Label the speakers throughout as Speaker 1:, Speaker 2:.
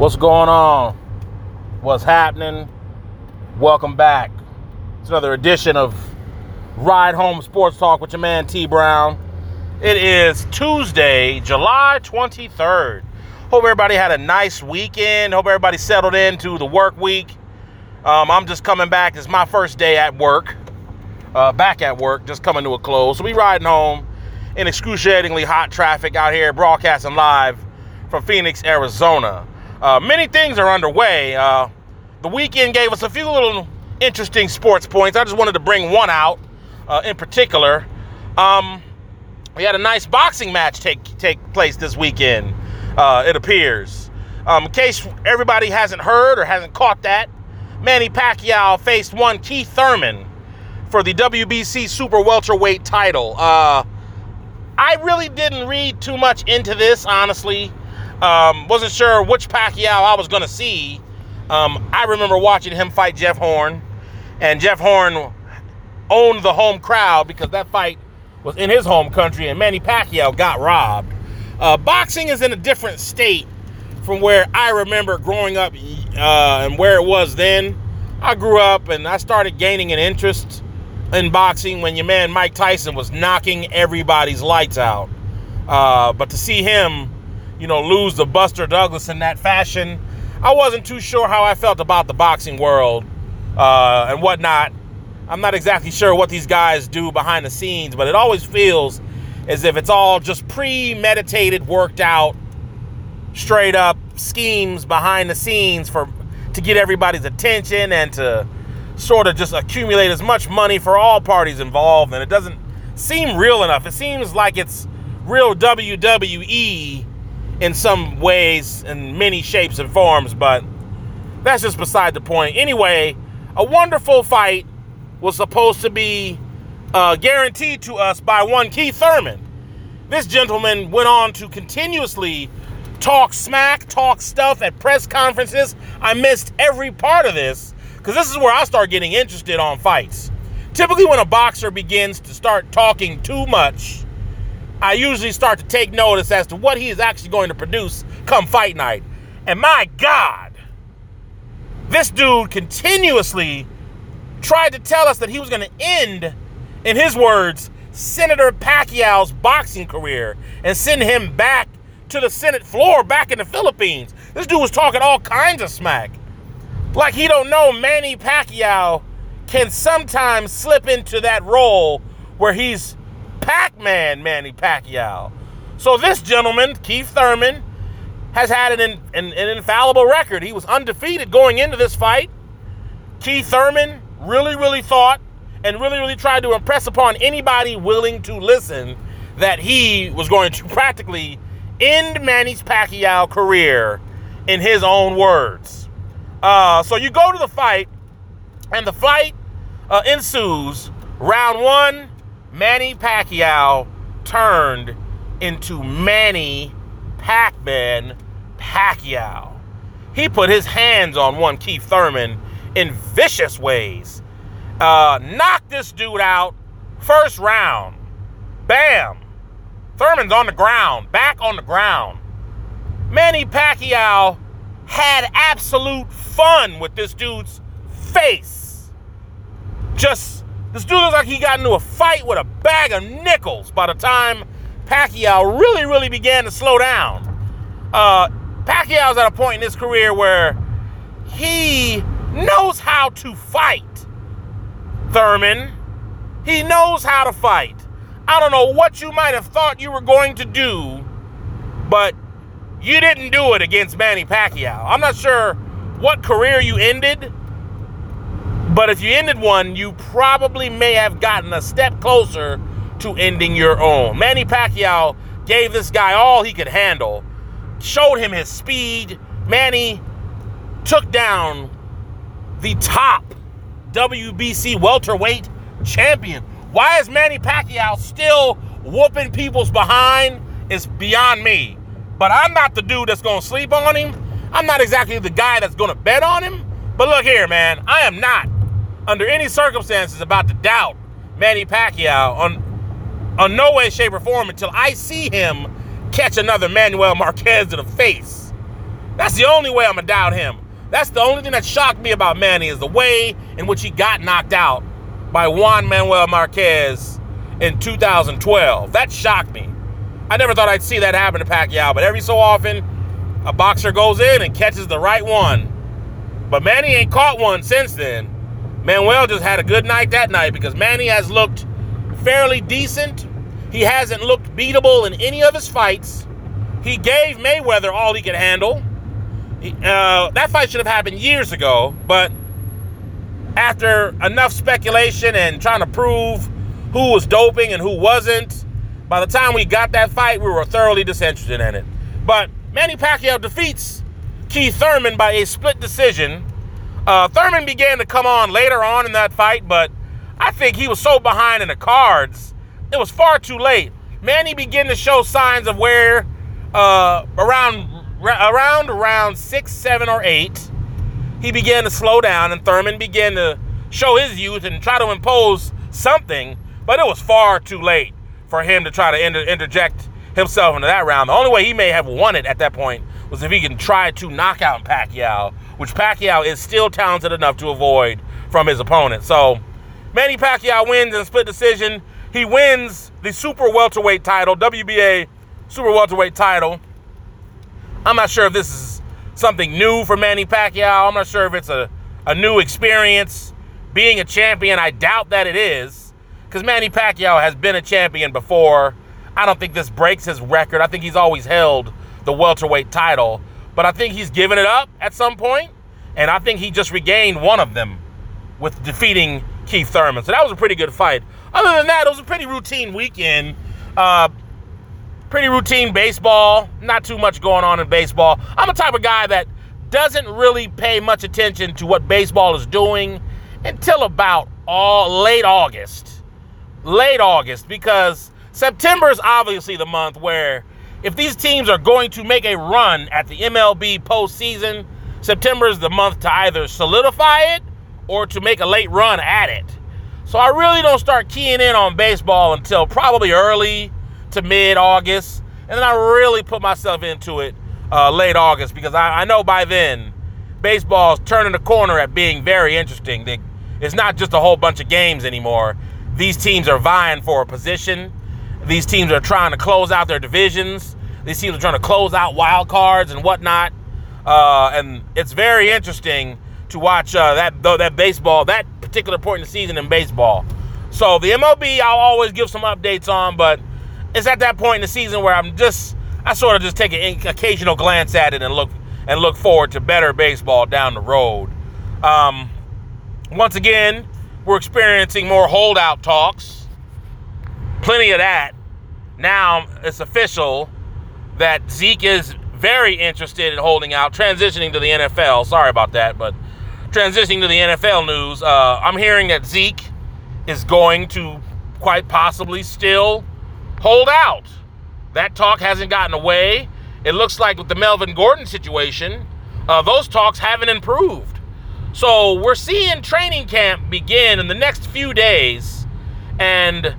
Speaker 1: What's going on? What's happening? Welcome back. It's another edition of Ride Home Sports Talk with your man T Brown. It is Tuesday, July 23rd. Hope everybody had a nice weekend. Hope everybody settled into the work week. Um, I'm just coming back. It's my first day at work. Uh, back at work, just coming to a close. So we riding home in excruciatingly hot traffic out here, broadcasting live from Phoenix, Arizona. Uh, many things are underway. Uh, the weekend gave us a few little interesting sports points. I just wanted to bring one out uh, in particular. Um, we had a nice boxing match take take place this weekend. Uh, it appears. Um, in case everybody hasn't heard or hasn't caught that, Manny Pacquiao faced one Keith Thurman for the WBC Super Welterweight title. Uh, I really didn't read too much into this, honestly. Um, wasn't sure which Pacquiao I was going to see. Um, I remember watching him fight Jeff Horn, and Jeff Horn owned the home crowd because that fight was in his home country, and Manny Pacquiao got robbed. Uh, boxing is in a different state from where I remember growing up uh, and where it was then. I grew up and I started gaining an interest in boxing when your man Mike Tyson was knocking everybody's lights out. Uh, but to see him you know, lose to Buster Douglas in that fashion. I wasn't too sure how I felt about the boxing world uh, and whatnot. I'm not exactly sure what these guys do behind the scenes, but it always feels as if it's all just premeditated, worked out, straight up schemes behind the scenes for to get everybody's attention and to sort of just accumulate as much money for all parties involved. And it doesn't seem real enough. It seems like it's real WWE in some ways, in many shapes and forms, but that's just beside the point. Anyway, a wonderful fight was supposed to be uh, guaranteed to us by one Keith Thurman. This gentleman went on to continuously talk smack, talk stuff at press conferences. I missed every part of this because this is where I start getting interested on fights. Typically, when a boxer begins to start talking too much, I usually start to take notice as to what he is actually going to produce come fight night. And my God, this dude continuously tried to tell us that he was going to end, in his words, Senator Pacquiao's boxing career and send him back to the Senate floor back in the Philippines. This dude was talking all kinds of smack. Like he don't know Manny Pacquiao can sometimes slip into that role where he's Pac-Man Manny Pacquiao. So this gentleman, Keith Thurman, has had an, an, an infallible record. He was undefeated going into this fight. Keith Thurman really, really thought and really, really tried to impress upon anybody willing to listen that he was going to practically end Manny Pacquiao career in his own words. Uh, so you go to the fight, and the fight uh, ensues. Round one, Manny Pacquiao turned into Manny Pac-Man Pacquiao. He put his hands on one Keith Thurman in vicious ways. Uh, knocked this dude out first round. Bam. Thurman's on the ground, back on the ground. Manny Pacquiao had absolute fun with this dude's face. Just this dude looks like he got into a fight with a bag of nickels by the time Pacquiao really, really began to slow down. Uh, Pacquiao's at a point in his career where he knows how to fight. Thurman, he knows how to fight. I don't know what you might have thought you were going to do, but you didn't do it against Manny Pacquiao. I'm not sure what career you ended but if you ended one, you probably may have gotten a step closer to ending your own. Manny Pacquiao gave this guy all he could handle, showed him his speed. Manny took down the top WBC welterweight champion. Why is Manny Pacquiao still whooping people's behind is beyond me. But I'm not the dude that's going to sleep on him. I'm not exactly the guy that's going to bet on him. But look here, man, I am not under any circumstances about to doubt Manny Pacquiao on on no way, shape, or form until I see him catch another Manuel Marquez to the face. That's the only way I'm gonna doubt him. That's the only thing that shocked me about Manny is the way in which he got knocked out by Juan Manuel Marquez in 2012. That shocked me. I never thought I'd see that happen to Pacquiao, but every so often, a boxer goes in and catches the right one. But Manny ain't caught one since then. Manuel just had a good night that night because Manny has looked fairly decent. He hasn't looked beatable in any of his fights. He gave Mayweather all he could handle. Uh, that fight should have happened years ago, but after enough speculation and trying to prove who was doping and who wasn't, by the time we got that fight, we were thoroughly disinterested in it. But Manny Pacquiao defeats Keith Thurman by a split decision. Uh, Thurman began to come on later on in that fight, but I think he was so behind in the cards, it was far too late. Manny began to show signs of where uh, around around around six, seven, or eight, he began to slow down, and Thurman began to show his youth and try to impose something. But it was far too late for him to try to inter- interject himself into that round. The only way he may have won it at that point was if he can try to knock out Pacquiao, which Pacquiao is still talented enough to avoid from his opponent. So Manny Pacquiao wins in a split decision. He wins the super welterweight title, WBA super welterweight title. I'm not sure if this is something new for Manny Pacquiao. I'm not sure if it's a, a new experience being a champion. I doubt that it is because Manny Pacquiao has been a champion before. I don't think this breaks his record. I think he's always held the welterweight title, but I think he's given it up at some point, and I think he just regained one of them with defeating Keith Thurman. So that was a pretty good fight. Other than that, it was a pretty routine weekend. Uh, pretty routine baseball. Not too much going on in baseball. I'm a type of guy that doesn't really pay much attention to what baseball is doing until about all late August. Late August, because September is obviously the month where if these teams are going to make a run at the MLB postseason, September is the month to either solidify it or to make a late run at it. So I really don't start keying in on baseball until probably early to mid August. And then I really put myself into it uh, late August because I, I, know by then baseball is turning the corner at being very interesting. They, it's not just a whole bunch of games anymore. These teams are vying for a position. These teams are trying to close out their divisions. These teams are trying to close out wild cards and whatnot. Uh, and it's very interesting to watch uh, that that baseball, that particular point in the season in baseball. So the MLB, I'll always give some updates on, but it's at that point in the season where I'm just, I sort of just take an occasional glance at it and look and look forward to better baseball down the road. Um, once again, we're experiencing more holdout talks. Plenty of that. Now it's official that Zeke is very interested in holding out, transitioning to the NFL. Sorry about that, but transitioning to the NFL news, uh, I'm hearing that Zeke is going to quite possibly still hold out. That talk hasn't gotten away. It looks like with the Melvin Gordon situation, uh, those talks haven't improved. So we're seeing training camp begin in the next few days, and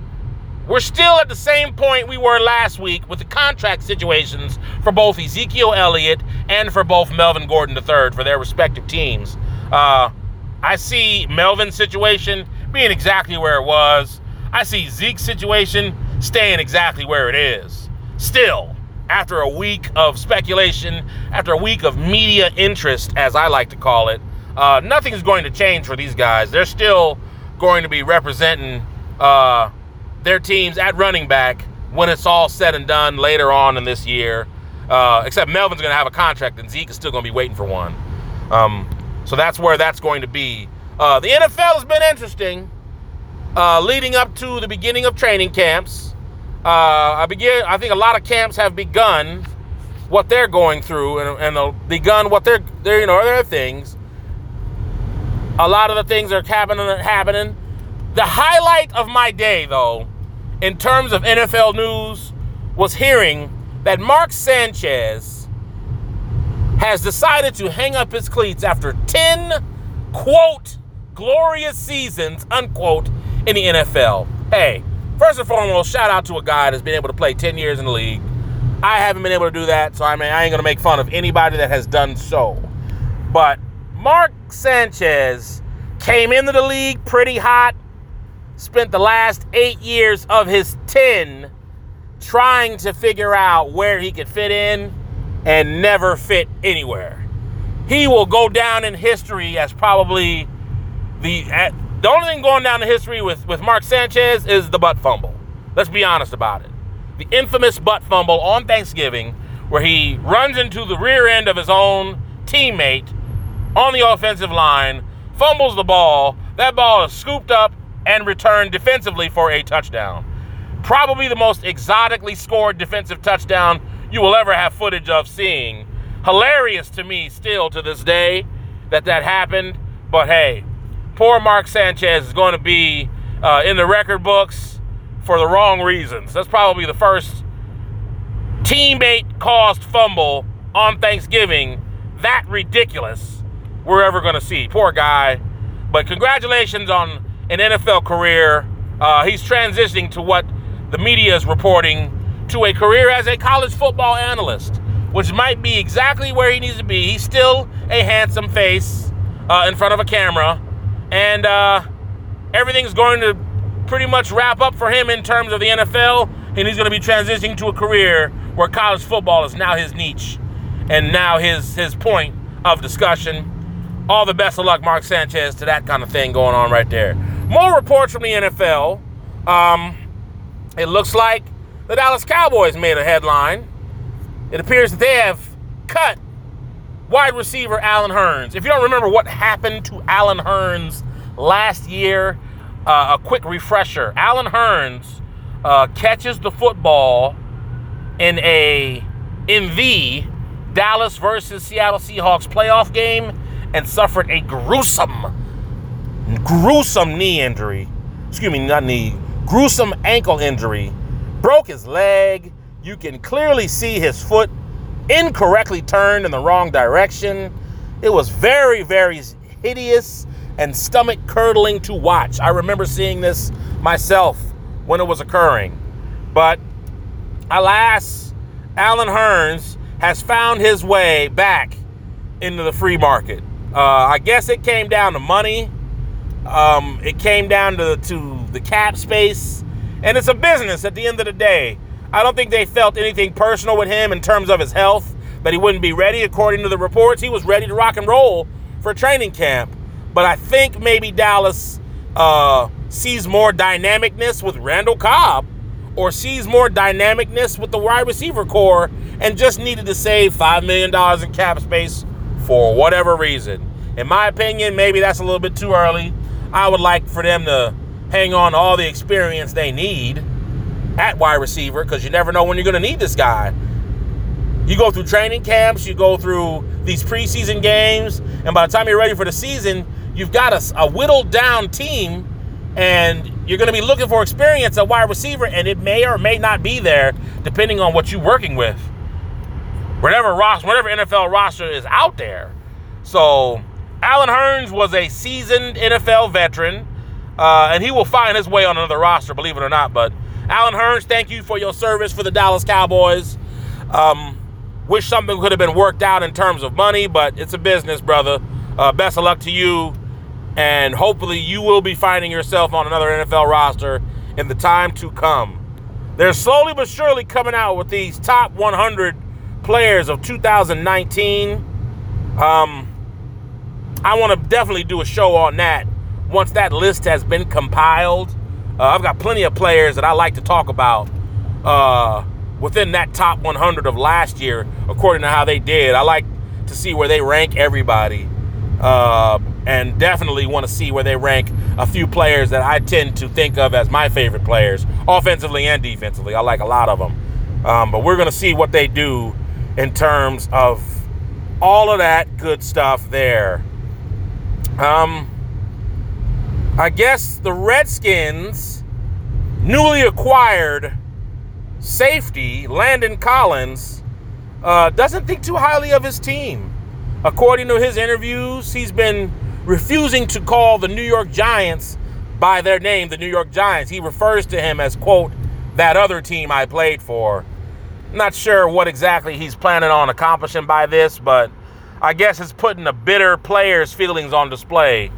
Speaker 1: we're still at the same point we were last week with the contract situations for both Ezekiel Elliott and for both Melvin Gordon III for their respective teams. Uh, I see Melvin's situation being exactly where it was. I see Zeke's situation staying exactly where it is. Still, after a week of speculation, after a week of media interest, as I like to call it, uh, nothing is going to change for these guys. They're still going to be representing uh, their teams at running back when it's all said and done later on in this year. Uh, except Melvin's going to have a contract, and Zeke is still going to be waiting for one. Um, so that's where that's going to be. Uh, the NFL has been interesting, uh, leading up to the beginning of training camps. Uh, I begin. I think a lot of camps have begun what they're going through and, and begun what they're, they're you know their things. A lot of the things are happening. Happening. The highlight of my day, though, in terms of NFL news, was hearing that Mark Sanchez has decided to hang up his cleats after 10, quote, glorious seasons, unquote, in the NFL. Hey, first and foremost, shout out to a guy that's been able to play 10 years in the league. I haven't been able to do that, so I mean, I ain't gonna make fun of anybody that has done so. But Mark Sanchez came into the league pretty hot, spent the last eight years of his 10 trying to figure out where he could fit in and never fit anywhere. He will go down in history as probably the the only thing going down in history with, with Mark Sanchez is the butt fumble. Let's be honest about it. The infamous butt fumble on Thanksgiving, where he runs into the rear end of his own teammate on the offensive line, fumbles the ball. That ball is scooped up and returned defensively for a touchdown. Probably the most exotically scored defensive touchdown you will ever have footage of seeing. Hilarious to me still to this day that that happened. But hey, poor Mark Sanchez is going to be uh, in the record books for the wrong reasons. That's probably the first teammate caused fumble on Thanksgiving that ridiculous we're ever going to see. Poor guy. But congratulations on an NFL career. Uh, he's transitioning to what the media is reporting to a career as a college football analyst, which might be exactly where he needs to be. He's still a handsome face uh, in front of a camera and uh, everything's going to pretty much wrap up for him in terms of the NFL, and he's going to be transitioning to a career where college football is now his niche and now his his point of discussion. All the best of luck, Mark Sanchez, to that kind of thing going on right there. More reports from the NFL. Um, it looks like the Dallas Cowboys made a headline. It appears that they have cut wide receiver Allen Hurns. If you don't remember what happened to Allen Hurns last year, uh, a quick refresher. Allen Hurns uh, catches the football in a the Dallas versus Seattle Seahawks playoff game and suffered a gruesome, gruesome knee injury. Excuse me, not knee, gruesome ankle injury. Broke his leg. You can clearly see his foot incorrectly turned in the wrong direction. It was very, very hideous and stomach curdling to watch. I remember seeing this myself when it was occurring. But alas, Allen Hurns has found his way back into the free market. Uh, I guess it came down to money. Um, it came down to, to the cap space. And it's a business at the end of the day. I don't think they felt anything personal with him in terms of his health, that he wouldn't be ready. According to the reports, he was ready to rock and roll for training camp. But I think maybe Dallas uh, sees more dynamicness with Randall Cobb or sees more dynamicness with the wide receiver core and just needed to save $5 million in cap space for whatever reason. In my opinion, maybe that's a little bit too early. I would like for them to hang on all the experience they need at wide receiver because you never know when you're going to need this guy. You go through training camps, you go through these preseason games, and by the time you're ready for the season, you've got a, a whittled down team, and you're going to be looking for experience at wide receiver, and it may or may not be there depending on what you're working with. Whatever roster, whatever NFL roster is out there. So, Allen Hurns was a seasoned NFL veteran, uh, and he will find his way on another roster, believe it or not. But Allen Hurns, thank you for your service for the Dallas Cowboys. Um, wish something could have been worked out in terms of money, but it's a business, brother. Uh, best of luck to you, and hopefully you will be finding yourself on another NFL roster in the time to come. They're slowly but surely coming out with these top 100 players of 2019. Um, I want to definitely do a show on that once that list has been compiled. Uh, I've got plenty of players that I like to talk about uh, within that top 100 of last year, according to how they did. I like to see where they rank everybody, uh, and definitely want to see where they rank a few players that I tend to think of as my favorite players, offensively and defensively. I like a lot of them, um, but we're going to see what they do in terms of all of that good stuff there. Um, I guess the Redskins newly acquired safety Landon Collins uh, doesn't think too highly of his team. According to his interviews, he's been refusing to call the New York Giants by their name, the New York Giants. He refers to him as, quote, that other team I played for. Not sure what exactly he's planning on accomplishing by this, but I guess it's putting a bitter players' feelings on display.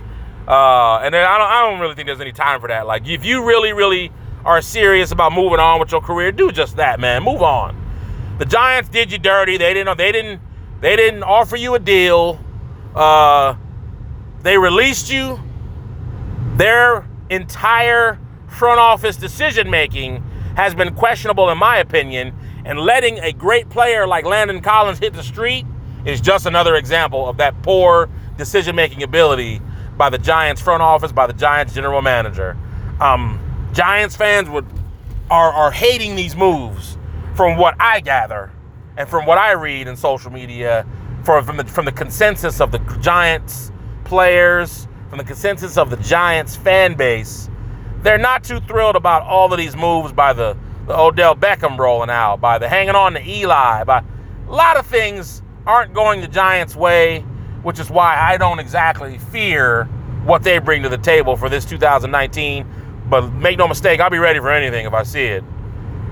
Speaker 1: Uh, and then I don't, I don't really think there's any time for that. Like, if you really, really are serious about moving on with your career, do just that, man. Move on. The Giants did you dirty. They didn't. They didn't. They didn't offer you a deal. Uh, they released you. Their entire front office decision making has been questionable, in my opinion. And letting a great player like Landon Collins hit the street is just another example of that poor decision making ability by the Giants front office, by the Giants general manager. Um, Giants fans would are, are hating these moves from what I gather and from what I read in social media, for, from the from the consensus of the Giants players, from the consensus of the Giants fan base, they're not too thrilled about all of these moves by the, the Odell Beckham rolling out, by the hanging on to Eli, by a lot of things aren't going the Giants' way, which is why I don't exactly fear what they bring to the table for this 2019. But make no mistake, I'll be ready for anything if I see it.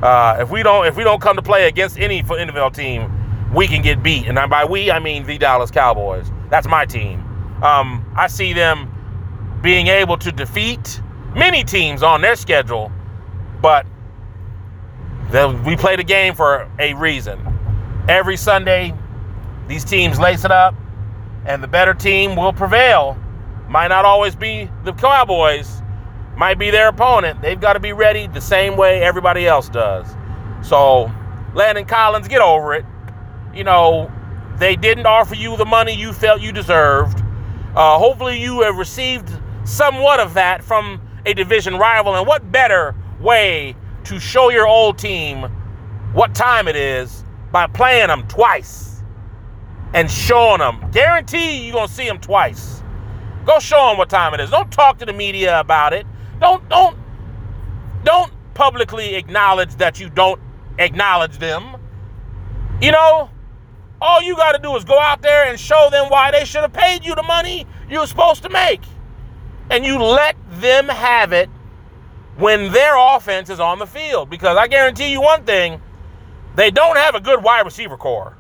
Speaker 1: Uh, if we don't if we don't come to play against any NFL team, we can get beat. And by we, I mean the Dallas Cowboys. That's my team. Um, I see them being able to defeat many teams on their schedule, but we play the game for a reason. Every Sunday, these teams lace it up, and the better team will prevail. Might not always be the Cowboys, might be their opponent. They've got to be ready the same way everybody else does. So, Landon Collins, get over it. You know, they didn't offer you the money you felt you deserved. Uh, hopefully, you have received somewhat of that from a division rival. And what better way to show your old team what time it is by playing them twice and showing them? Guarantee you're to see them twice. Go show them what time it is. Don't talk to the media about it. Don't don't don't publicly acknowledge that you don't acknowledge them. You know, all you got to do is go out there and show them why they should have paid you the money you were supposed to make. And you let them have it when their offense is on the field. Because I guarantee you one thing they don't have a good wide receiver core.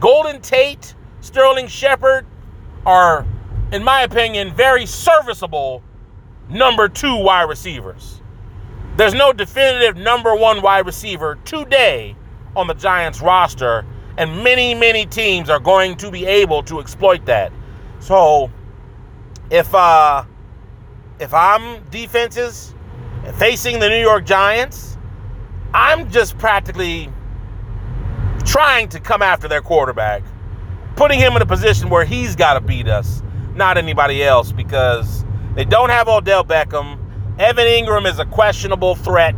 Speaker 1: Golden Tate, Sterling Shepard are, in my opinion, very serviceable number two wide receivers. There's no definitive number one wide receiver today on the Giants roster, and many, many teams are going to be able to exploit that. So, if uh, if I'm defenses facing the New York Giants, I'm just practically trying to come after their quarterback, putting him in a position where he's got to beat us, not anybody else, because they don't have Odell Beckham. Evan Engram is a questionable threat.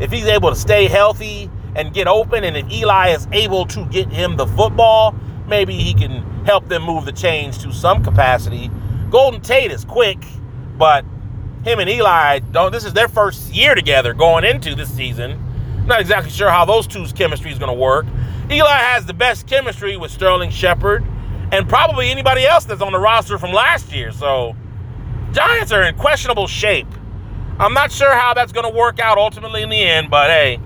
Speaker 1: If he's able to stay healthy and get open, and if Eli is able to get him the football, maybe he can help them move the chains to some capacity. Golden Tate is quick, but him and Eli don't. This is their first year together going into this season. Not exactly sure how those two's chemistry is going to work. Eli has the best chemistry with Sterling Shepard and probably anybody else that's on the roster from last year. So Giants are in questionable shape. I'm not sure how that's going to work out ultimately in the end, but hey,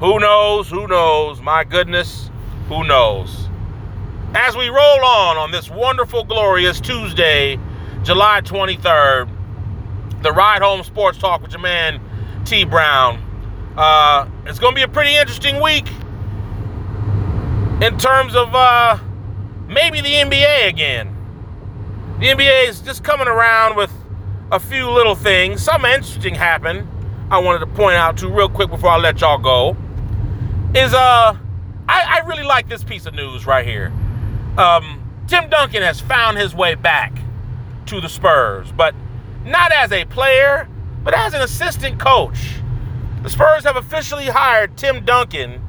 Speaker 1: who knows? Who knows? My goodness, who knows? As we roll on on this wonderful, glorious Tuesday, July 23rd, the Ride Home Sports Talk with your man T Brown. Uh, it's going to be a pretty interesting week in terms of uh, maybe the NBA again. The NBA is just coming around with a few little things. Something interesting happened. I wanted to point out to real quick before I let y'all go. Is uh, I, I really like this piece of news right here. Um, Tim Duncan has found his way back to the Spurs, but not as a player, but as an assistant coach. The Spurs have officially hired Tim Duncan.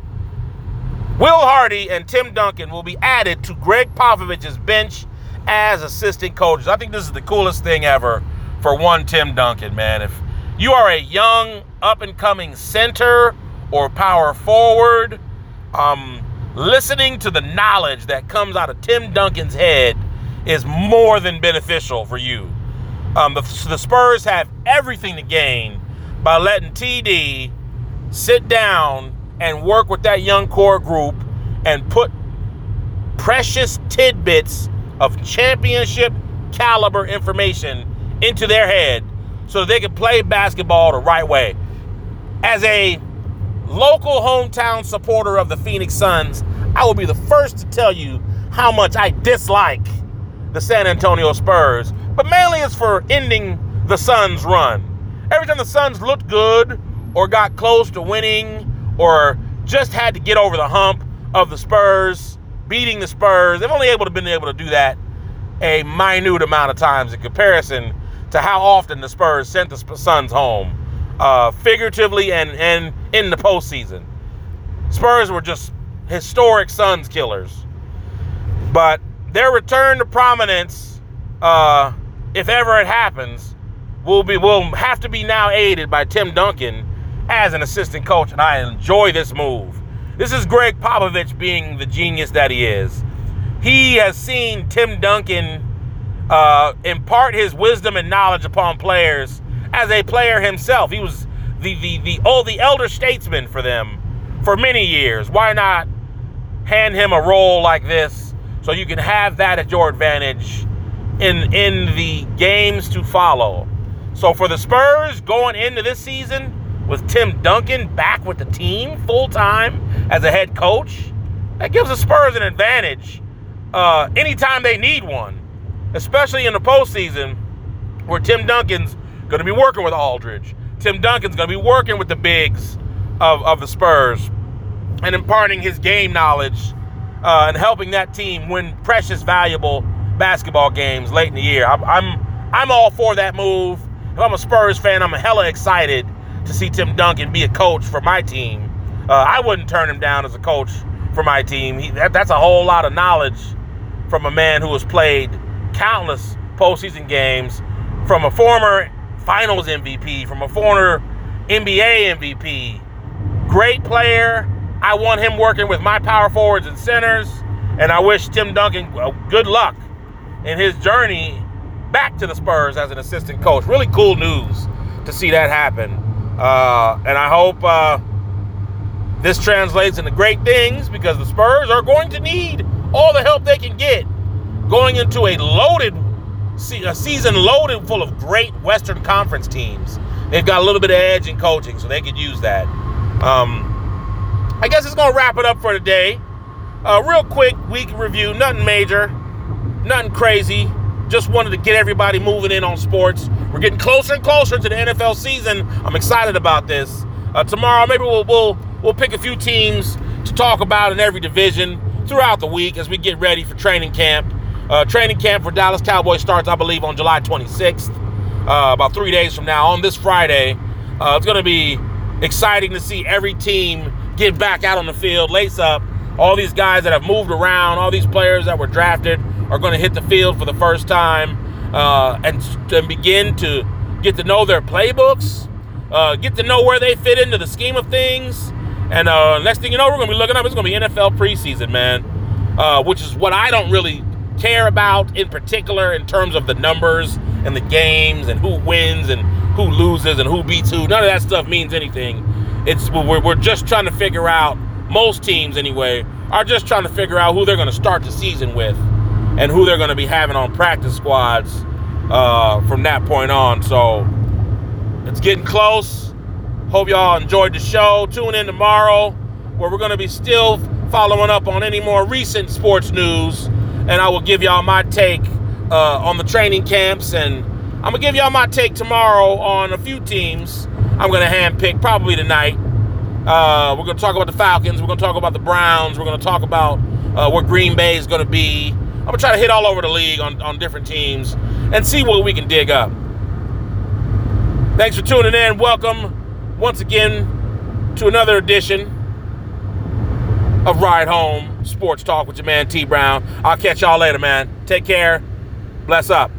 Speaker 1: Will Hardy and Tim Duncan will be added to Gregg Popovich's bench as assistant coaches. I think this is the coolest thing ever for one Tim Duncan, man. If you are a young, up and coming center or power forward, um, listening to the knowledge that comes out of Tim Duncan's head is more than beneficial for you. Um, the, the Spurs have everything to gain by letting TD sit down and work with that young core group and put precious tidbits of championship caliber information into their head so they can play basketball the right way. As a local hometown supporter of the Phoenix Suns, I will be the first to tell you how much I dislike the San Antonio Spurs, but mainly it's for ending the Suns' run. Every time the Suns looked good or got close to winning or just had to get over the hump of the Spurs, beating the Spurs, they've only able to been able to do that a minute amount of times in comparison to how often the Spurs sent the Suns home, uh, figuratively and, and in the postseason. Spurs were just historic Suns killers. But their return to prominence, uh, if ever it happens, will be will have to be now aided by Tim Duncan as an assistant coach, and I enjoy this move. This is Gregg Popovich being the genius that he is. He has seen Tim Duncan uh, impart his wisdom and knowledge upon players as a player himself. He was the the the oh the elder statesman for them for many years. Why not hand him a role like this so you can have that at your advantage in in the games to follow. So for the Spurs going into this season with Tim Duncan back with the team full time as a head coach, that gives the Spurs an advantage uh, anytime they need one especially in the postseason where Tim Duncan's going to be working with Aldridge. Tim Duncan's going to be working with the bigs of, of the Spurs and imparting his game knowledge uh, and helping that team win precious, valuable basketball games late in the year. I'm, I'm, I'm all for that move. If I'm a Spurs fan, I'm hella excited to see Tim Duncan be a coach for my team. Uh, I wouldn't turn him down as a coach for my team. He, that, that's a whole lot of knowledge from a man who has played countless postseason games from a former finals MVP, from a former NBA MVP. Great player. I want him working with my power forwards and centers. And I wish Tim Duncan good luck in his journey back to the Spurs as an assistant coach. Really cool news to see that happen. Uh, and I hope uh, this translates into great things because the Spurs are going to need all the help they can get going into a loaded a season loaded full of great Western Conference teams. They've got a little bit of edge in coaching, so they could use that. Um, I guess it's gonna wrap it up for today. Uh, real quick week review, nothing major, nothing crazy. Just wanted to get everybody moving in on sports. We're getting closer and closer to the NFL season. I'm excited about this. Uh, tomorrow, maybe we'll, we'll we'll pick a few teams to talk about in every division throughout the week as we get ready for training camp. Uh, training camp for Dallas Cowboys starts, I believe, on July 26th, uh, about three days from now, on this Friday. Uh, it's going to be exciting to see every team get back out on the field, lace up. All these guys that have moved around, all these players that were drafted are going to hit the field for the first time uh, and, and begin to get to know their playbooks, uh, get to know where they fit into the scheme of things. And uh, next thing you know, we're going to be looking up. It's going to be NFL preseason, man, uh, which is what I don't really care about in particular in terms of the numbers and the games and who wins and who loses and who beats who. None of that stuff means anything. It's we're, we're just trying to figure out. Most teams, anyway, are just trying to figure out who they're going to start the season with and who they're going to be having on practice squads uh, from that point on. So it's getting close. Hope y'all enjoyed the show. Tune in tomorrow where we're going to be still following up on any more recent sports news and I will give y'all my take uh, on the training camps. And I'm gonna give y'all my take tomorrow on a few teams. I'm gonna handpick probably tonight. Uh, we're gonna talk about the Falcons. We're gonna talk about the Browns. We're gonna talk about uh, where Green Bay is gonna be. I'm gonna try to hit all over the league on, on different teams and see what we can dig up. Thanks for tuning in. Welcome once again to another edition of Ride Home Sports Talk with your man T Brown. I'll catch y'all later, man. Take care. Bless up.